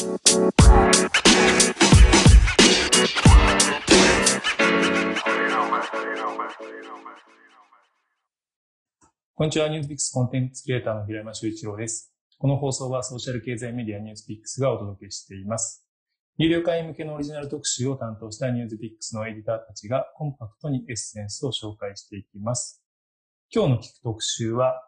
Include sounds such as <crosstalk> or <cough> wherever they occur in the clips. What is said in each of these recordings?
こんにちは、ニュースピックスコンテンツクリエイターの平山修一郎です。この放送はソーシャル経済メディアニュースピックスがお届けしています。有料会員向けのオリジナル特集を担当したニュースピックスのエディターたちがコンパクトにエッセンスを紹介していきます。今日の聞く特集は、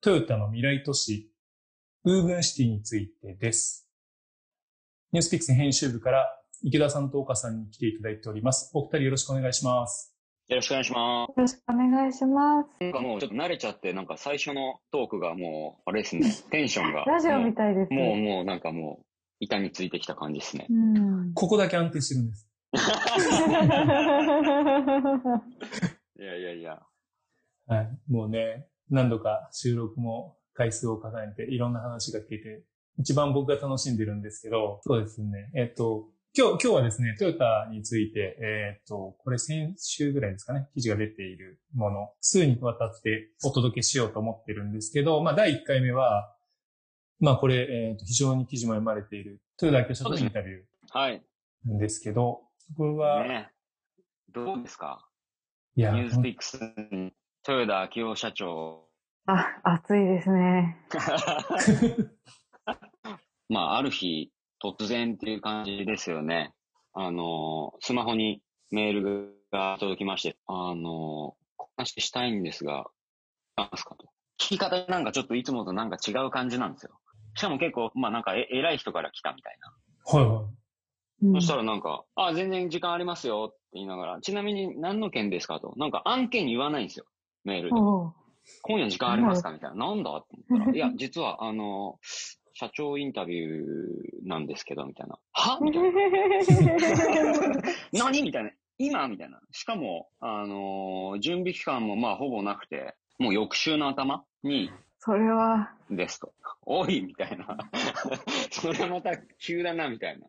トヨタの未来都市、ウーブンシティについてです。ニュースピックス編集部から池田さんと岡さんに来ていただいております。お二人よろしくお願いします。よろしくお願いしまよろしくお願いします。す。なんかもうちょっと慣れちゃって、なんか最初のトークがもう、あれですね、<laughs> テンションが。ラジオみたいです。もう、もう、もうなんかもう、板についてきた感じですね。うん。ここだけ安定してるんです。<laughs> いやいやいや。はい。もうね、何度か収録も回数を重ねていろんな話が聞けて、一番僕が楽しんでるんですけど、そうですね。えっと、今日、今日はですね、トヨタについて、えっと、これ先週ぐらいですかね、記事が出ているもの、数にわたってお届けしようと思ってるんですけど、まあ、第1回目は、まあ、これ、えっと、非常に記事も読まれている、豊田明社長のインタビュはい。んですけど、これは、ねどうですか？いや、ニュースピックス、豊田昭夫社長。あ、暑いですね。<laughs> まあ、ある日、突然っていう感じですよね。あの、スマホにメールが届きまして、あの、話したいんですが、なんですかと。聞き方なんかちょっといつもとなんか違う感じなんですよ。しかも結構、まあなんかえ偉い人から来たみたいな。はいはい。うんそしたらなんか、あ、全然時間ありますよって言いながら、ちなみに何の件ですかと。なんか案件言わないんですよ。メールで。今夜時間ありますかみたいな。なんだって思ったら、いや、実は、あの、社長インタビューなんですけど、みたいな。は？<laughs> みたいな。<laughs> 何？みたいな。今？みたいな。しかも、あの、準備期間もまあほぼなくて、もう翌週の頭に、それは、ですと。おいみたいな。<laughs> それまた急だな、みたいな。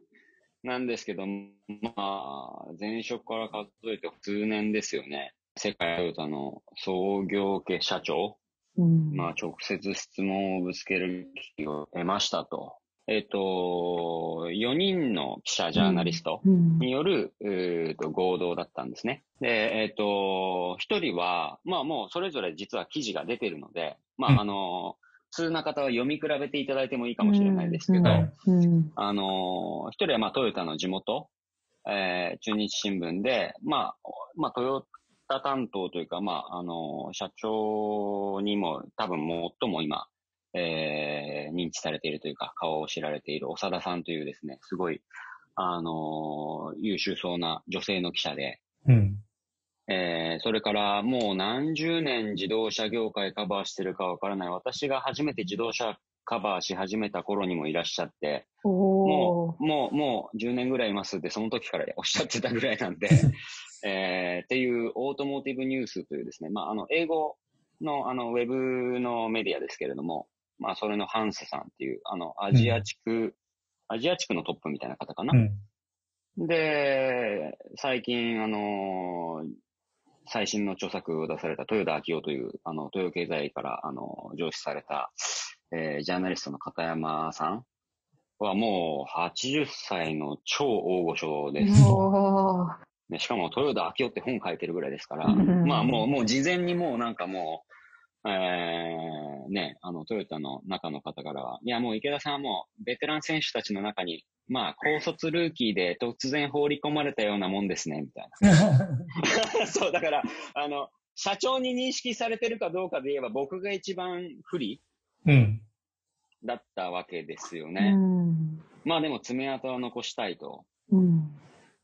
なんですけど、まあ、前職から数えて数年ですよね。世界トヨタの創業家社長うん。まあ、直接質問をぶつける機会を得ましたと。えっ、と、4人の記者、ジャーナリストうんによる、えーと合同だったんですね。で、えっ、と、1人は、まあもうそれぞれ実は記事が出てるので、まうんあ、あの、普通な方は読み比べていただいてもいいかもしれないですけど。あの、一人はまあトヨタの地元、えー中日新聞で、まあ、まあトヨタ担当というか、まあ、あの、社長にも多分最も今、えー認知されているというか、顔を知られている長田さんというですね、すごい、あの、優秀そうな女性の記者で、うん。えーそれからもう何十年自動車業界カバーしてるかわからない。私が初めて自動車カバーし始めた頃にもいらっしゃって、おもう、もう、もう10年ぐらいいますって、その時からおっしゃってたぐらいなんで、<laughs> えーっていうオートモーティブニュースというですね、まあ、あの、英語の、あの、ウェブのメディアですけれども、まあ、それのハンセさんっていう、あの、アジア地区、アジア地区のトップみたいな方かな？うん。で、最近、あのー最新の著作を出された豊田昭夫という、あの、東洋経済から、あの、上司された、えージャーナリストの片山さんはもう80歳の超大御所です。しかも豊田昭夫って本書いてるぐらいですから、うんまあもう、もう事前にもうなんかもう、えー、ね、あの、トヨタの中の方からは、いやもう池田さんはもう、ベテラン選手たちの中に、まあ、高卒ルーキーで突然放り込まれたようなもんですね、みたいな。<laughs> そう、だから、あの、社長に認識されてるかどうかで言えば、僕が一番不利うん。だったわけですようね。ん。まあでも爪痕は残したいと。うん。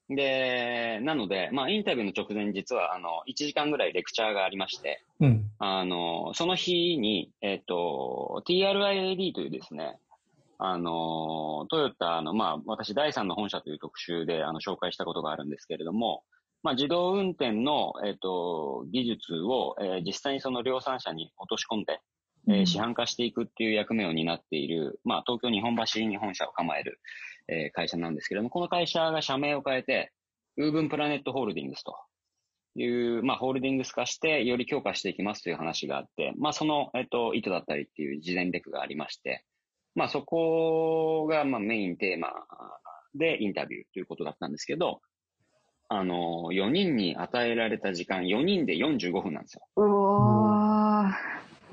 で、なので、まあインタビューの直前に実は、あの、1時間ぐらいレクチャーがありまして、うん。あの、その日に、えっ、と、TRIAD というですね、あの、トヨタの、まあ、私、第三の本社という特集で、あの、紹介したことがあるんですけれども、まあ、自動運転の、えっ、と、技術を、えー実際にその量産車に落とし込んで、えー市販化していくっていう役目を担っている、まあ、東京日本橋に本社を構える、えー会社なんですけれども、この会社が社名を変えて、ウーブンプラネットホールディングスという、まあ、ホールディングス化して、より強化していきますという話があって、まあ、その、えっと、意図だったりっていう事前レクがありまして、まあそこがまあメインテーマでインタビューということだったんですけど、あの、4人に与えられた時間、4人で45分なんですよ。うわ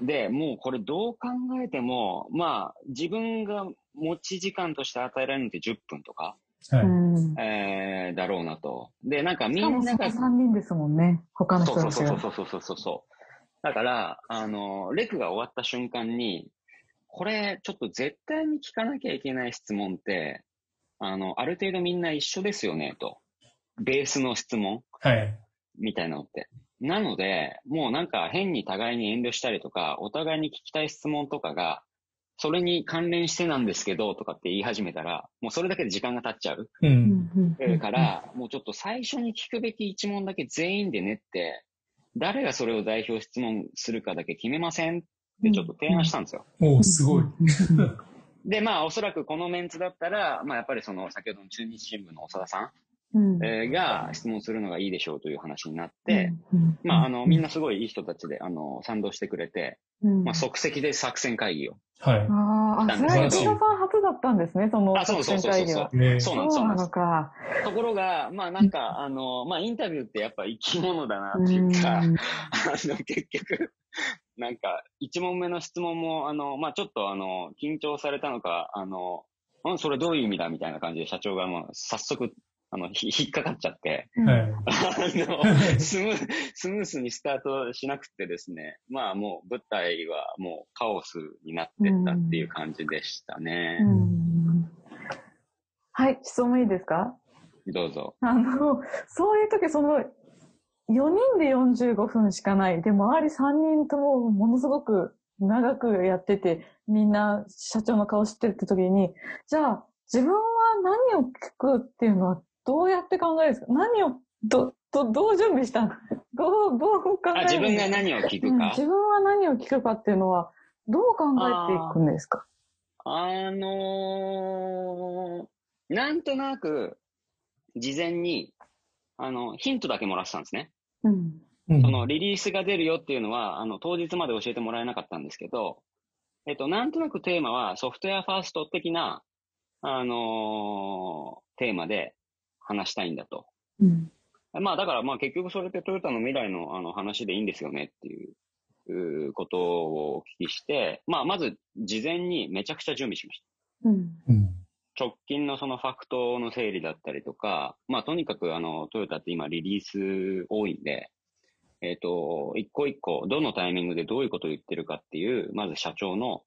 で、もうこれどう考えても、まあ自分が持ち時間として与えられるのって10分とか、はい。ーうん。えー、だろうなと。で、なんかみんなが、3人ですもんね。他のそう人たちが。そうそうそうそうそうそう。だから、あの、レクが終わった瞬間に、これ、ちょっと絶対に聞かなきゃいけない質問って、あの、ある程度みんな一緒ですよね、と。ベースの質問はい。みたいなのって。なので、もうなんか変に互いに遠慮したりとか、お互いに聞きたい質問とかが、それに関連してなんですけど、とかって言い始めたら、もうそれだけで時間が経っちゃう。う。うんから、もうちょっと最初に聞くべき一問だけ全員で練って、誰がそれを代表質問するかだけ決めませんってちょっと提案したんですよ。おーすごい。で、まあおそらくこのメンツだったら、まあやっぱりその先ほどの中日新聞の長田さうんん、えーが質問するのがいいでしょうという話になって、うんまああのみんなすごいいい人たちであの賛同してくれて、うんまあ即席で作戦会議を。はい。あーあ、それは石田さん初だったんですね、そのあ、そうそうそうそうそう。ねそうなんです、そうなんなですのか。ところが、まあなんか、あの、まあインタビューってやっぱ生き物だなっていうか、うん <laughs> あの、結局、なんか、一問目の質問も、あの、まあちょっとあの、緊張されたのか、あの、んそれどういう意味だみたいな感じで社長がもう早速、あの、ひ <laughs> 引っかかっちゃって、うんはい。あの、<laughs> スムースムースにスタートしなくてですね、まあもう舞台はもうカオスになってったっていう感じでしたね。うんはい、質問いいですか？どうぞ。あの、そういう時、その、4人で45分しかない。で、周り3人ともものすごく長くやってて、みんな社長の顔知ってるって時に、じゃあ、自分は何を聞くっていうのはどうやって考えるんですか？何を、ど、ど、どう準備したの？どう、どう考えるあ、自分が何を聞くか？うん自分は何を聞くかっていうのは、どう考えていくんですか？あのー、なんとなく、事前に、あの、ヒントだけもらってたんですね。うん。うんその、リリースが出るよっていうのは、あの、当日まで教えてもらえなかったんですけど、えっと、なんとなくテーマはソフトウェアファースト的な、あのーテーマで話したいんだと。うん。まあ、だから、まあ、結局それってトヨタの未来のあの話でいいんですよねっていう、ことをお聞きして、まあ、まず、事前にめちゃくちゃ準備しました。うん。うん。直近のそのファクトの整理だったりとか、まあとにかくあの、トヨタって今リリース多いんで、えっ、と、一個一個、どのタイミングでどういうことを言ってるかっていう、まず社長の、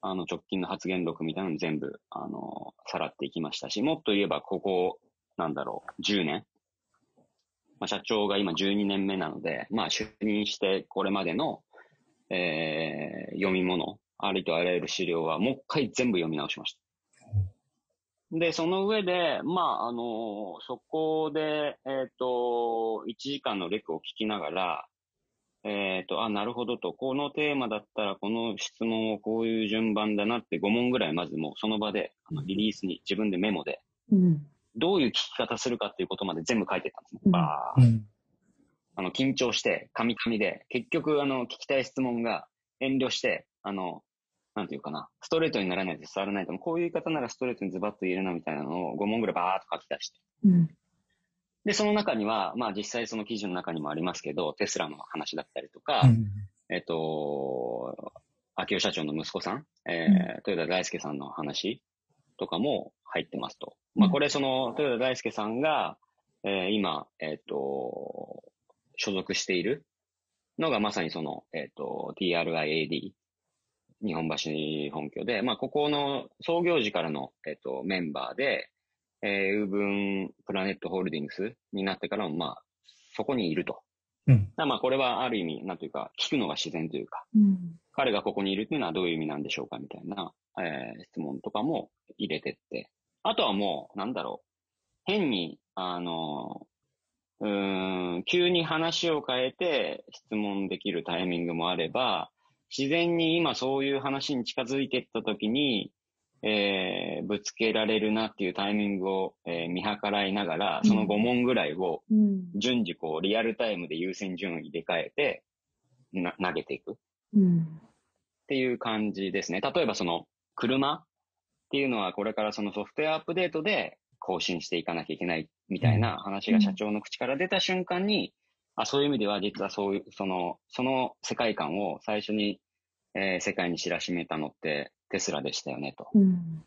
あの、直近の発言録みたいなの全部、あの、さらっていきましたし、もっと言えば、ここ、なんだろう、10年。まあ、社長が今12年目なので、まあ、就任してこれまでの、えー読み物、ありとあらゆる資料は、もう一回全部読み直しました。で、その上で、まあ、あの、そこで、えっ、と、1時間のレクを聞きながら、えっ、と、あ、なるほどと、このテーマだったら、この質問をこういう順番だなって5問ぐらい、まずもうその場で、あのリリースに自分でメモで、うん。どういう聞き方するかっていうことまで全部書いてったんですね。ーうん。あの、緊張して、カミカミで、結局、あの、聞きたい質問が遠慮して、あの、なんていうかな、ストレートにならないと伝わらないと、こういう言い方ならストレートにズバッと言えるなみたいなのを5問ぐらいバーっと書き出して。うん。で、その中には、まあ実際その記事の中にもありますけど、テスラの話だったりとか、うんえっと、秋代社長の息子さん、えー豊田大輔さんの話とかも入ってますと。まあこれその豊田大輔さんが、えー今、えっと、所属しているのがまさにその、えっと、TRIAD、日本橋本拠で、まあここの創業時からの、えっと、メンバーで、えー、ウーブンプラネットホールディングスになってからも、まあ、そこにいると。うん。まあこれはある意味、なんというか、聞くのが自然というか、うん。彼がここにいるっていうのはどういう意味なんでしょうかみたいな、えー質問とかも入れてって。あとはもう、なんだろう。変に、あの、うーん、急に話を変えて質問できるタイミングもあれば、自然に今そういう話に近づいていった時に、えーぶつけられるなっていうタイミングを、えー見計らいながら、その5問ぐらいをうん。順次こうリアルタイムで優先順位入れ替えて、な、投げていく。うん。っていう感じですね。例えばその、車っていうのは、これからそのソフトウェアアップデートで更新していかなきゃいけないみたいな話が社長の口から出た瞬間に、あ、そういう意味では実はそういう、その、その世界観を最初に、えー、世界に知らしめたのってテスラでしたよねと。うん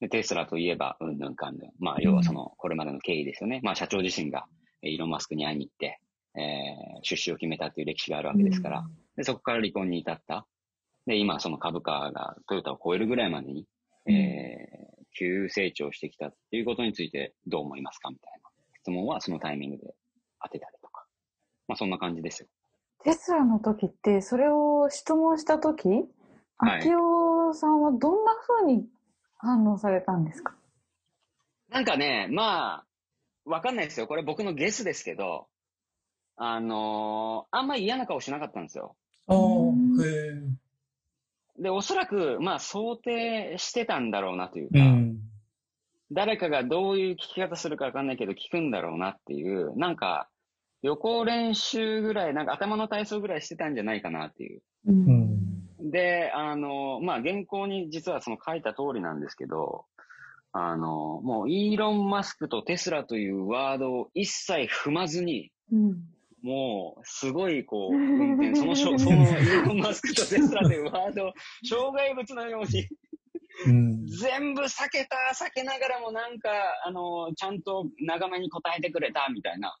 で、テスラといえば、うんぬんかんぬん。まあ、要はその、これまでの経緯ですよね。まあ、社長自身が、イーロン・マスクに会いに行って、えー、出資を決めたっていう歴史があるわけですから、で、そこから離婚に至った。で、今、その株価がトヨタを超えるぐらいまでに、えー、急成長してきたっていうことについてどう思いますかみたいな質問はそのタイミングで当てたりとか。まあ、そんな感じですよ。テスラの時って、それを質問した時、秋夫さんはどんな風に反応されたんですか？なんかね、まあ、わかんないですよ。これ僕のゲスですけど、あのー、あんまり嫌な顔しなかったんですよ。ああ、へで、おそらく、まあ、想定してたんだろうなというか、うん、誰かがどういう聞き方するかわかんないけど、聞くんだろうなっていう、なんか、予行練習ぐらい、なんか頭の体操ぐらいしてたんじゃないかなっていう。うん、で、あの、まあ、原稿に実はその書いた通りなんですけど、あの、もうイーロン・マスクとテスラというワードを一切踏まずに、うん、もう、すごい、こう、<laughs> 運転、その、その、イーロン・マスクとテスラというワードを、障害物のように。うん、全部避けた、避けながらもなんか、あの、ちゃんと長めに答えてくれた、みたいな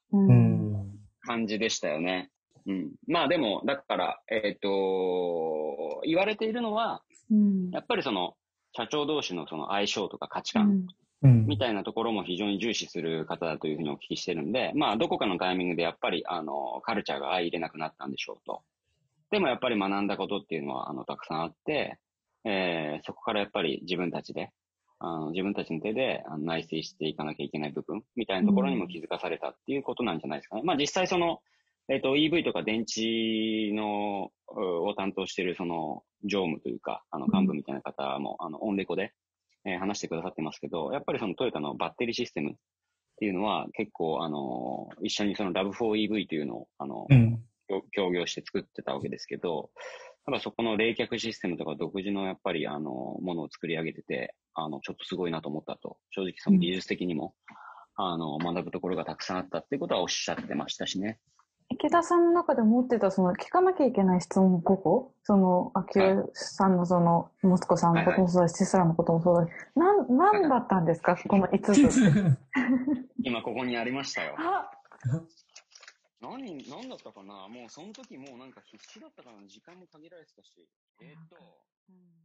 感じでしたよね。うん。まあでも、だから、えっ、ー、と、言われているのは、うん、やっぱりその、社長同士のその相性とか価値観みたいなところも非常に重視する方だというふうにお聞きしてるんで、まあ、どこかのタイミングでやっぱり、あの、カルチャーが相入れなくなったんでしょうと。でもやっぱり学んだことっていうのは、あの、たくさんあって、えー、そこからやっぱり自分たちで、あの自分たちの手であの内省していかなきゃいけない部分みたいなところにも気づかされたっていうことなんじゃないですかね。うん、まあ実際その、えっ、ー、と EV とか電池の、を担当しているその常務というか、あの幹部みたいな方も、あの、オンレコで、えー、話してくださってますけど、やっぱりそのトヨタのバッテリーシステムっていうのは結構、あの、一緒にその Love4EV というのを、あの、うん、協業して作ってたわけですけど、ただそこの冷却システムとか独自のやっぱりあの、ものを作り上げてて、あの、ちょっとすごいなと思ったと。正直その技術的にも、うん、あの、学ぶところがたくさんあったっていうことはおっしゃってましたしね。池田さんの中で持ってた、その、聞かなきゃいけない質問5個その、秋代さんのその、息子さんのこともそうだし、テスラのこともそうだし、なん、なんだったんですか？この5つ。<laughs> 今ここにありましたよ。何、何だったかな？もうその時もうなんか必死だったから時間も限られてたし。えー、っと。うん